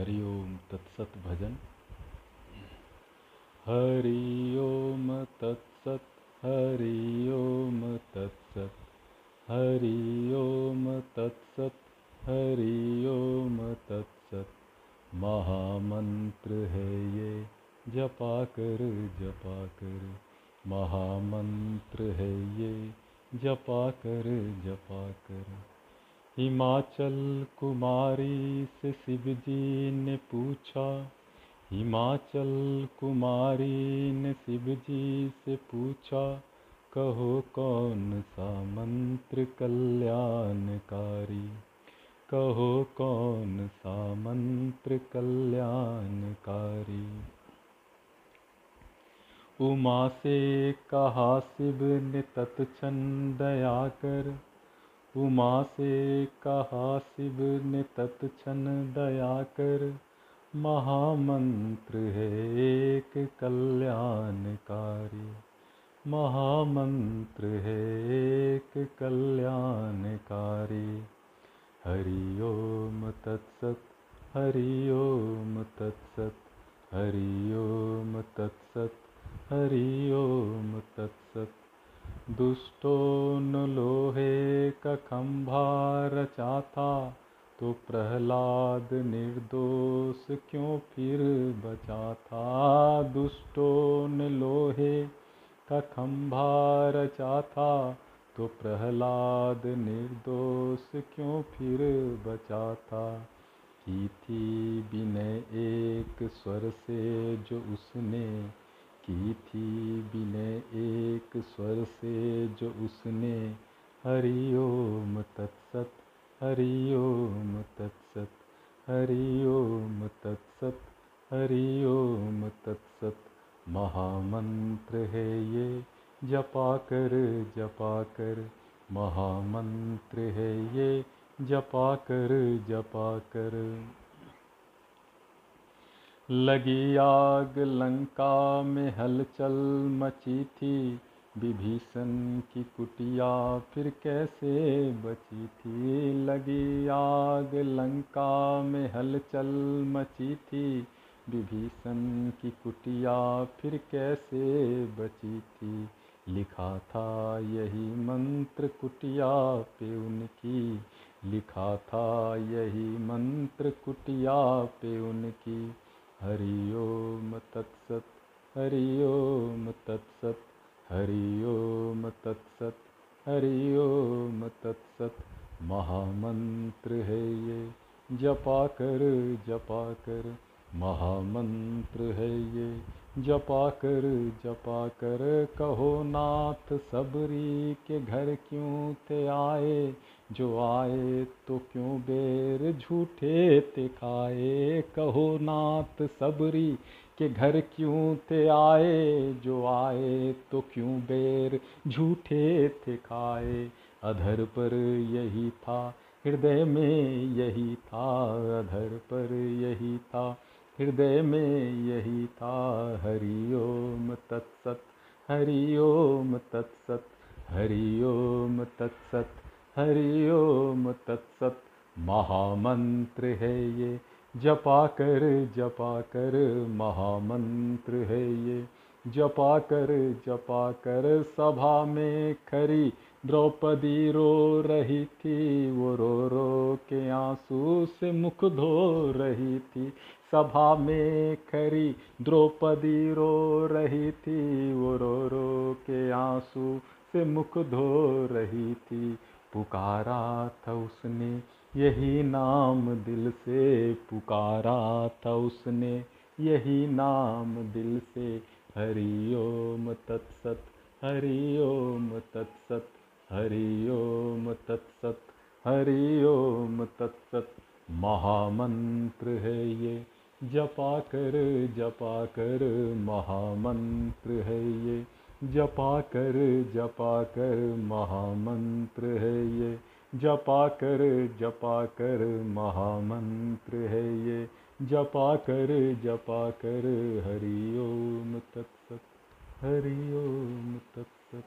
हरि ओम तत्सत भजन। हरि ओम तत्सत, हरि ओम तत्सत, हरि ओम तत्सत, हरि ओम तत्सत। महामंत्र है ये जपा कर जपा कर महामंत्र है ये जपा कर जपा कर हिमाचल कुमारी से शिव जी ने पूछा। हिमाचल कुमारी ने शिव जी से पूछा, कहो कौन सा मंत्र कल्याणकारी? कहो कौन सा मंत्र कल्याणकारी? उमा से कहा, शिव ने तत्न दया कर उमा से कहा, शिव ने तत्न दया कर, महामंत्र है एक कल्याणकारी। महामंत्र है एक कल्याणकारी। हरि ओम तत्सत, हरि ओम तत्सत, हरि ओम तत्सत, हरि ओम तत्सत। दुष्टो लोहे का खंभा रचा था तो प्रहलाद निर्दोष क्यों फिर बचा था दुष्टों ने लोहे का खंभा रचा था तो प्रहलाद निर्दोष क्यों फिर बचा था की थी बिनय एक स्वर से जो उसने, की थी बिनय एक स्वर से जो उसने हरिओम तत्सत, हरि ओम तत्सत, हरि ओम तत्सत, हरि ओम तत्सत। महामंत्र है ये, जपा कर जपा कर। महामंत्र है ये, जपा कर जपा कर। लगी आग लंका में हलचल मची थी विभीषण की कुटिया फिर कैसे बची थी? लगी आग लंका में हलचल मची थी। विभीषण की कुटिया फिर कैसे बची थी? लिखा था यही मंत्र कुटिया पे उनकी। लिखा था यही मंत्र कुटिया पे उनकी। हरिओम तत्सत हरिओम तत्सत। हरि ओम तत्सत, हरि ओम तत्सत। महामंत्र है ये जपा कर जपा कर महामंत्र है ये जपा कर जपा कर कहो नाथ, सबरी के घर क्यों थे आए? जो आए तो क्यों बेर झूठे ते खाए? कहो नाथ, सबरी कि घर क्यों थे आए, जो आए तो क्यों बेर झूठे थे खाए। अधर पर यही था, हृदय में यही था, अधर पर यही था, हृदय में यही था। हरि ओम तत्सत, हरि ओम तत्सत हरिओम तत्सत हरिओम तत्सत। महामंत्र है ये जपा कर जपा कर महामंत्र है ये। जपा कर जपा कर सभा में खरी द्रौपदी रो रही थी। वो रो रो के आँसू से मुख धो रही थी। सभा में खरी द्रौपदी रो रही थी। वो रो रो के आँसू से मुख धो रही थी। पुकारा था उसने यही नाम दिल से पुकारा था उसने। यही नाम दिल से, हरि ओम तत्सत, हरि ओम तत्सत, हरि ओम तत्सत, हरि ओम तत्सत। महामंत्र है ये जपा कर जपा कर महामंत्र है ये जपा कर जपा कर महामंत्र है ये। जपा कर जपा कर महामंत्र है ये। जपा कर जपा कर हरि ओम तत्सत, हरि ओम तत्सत।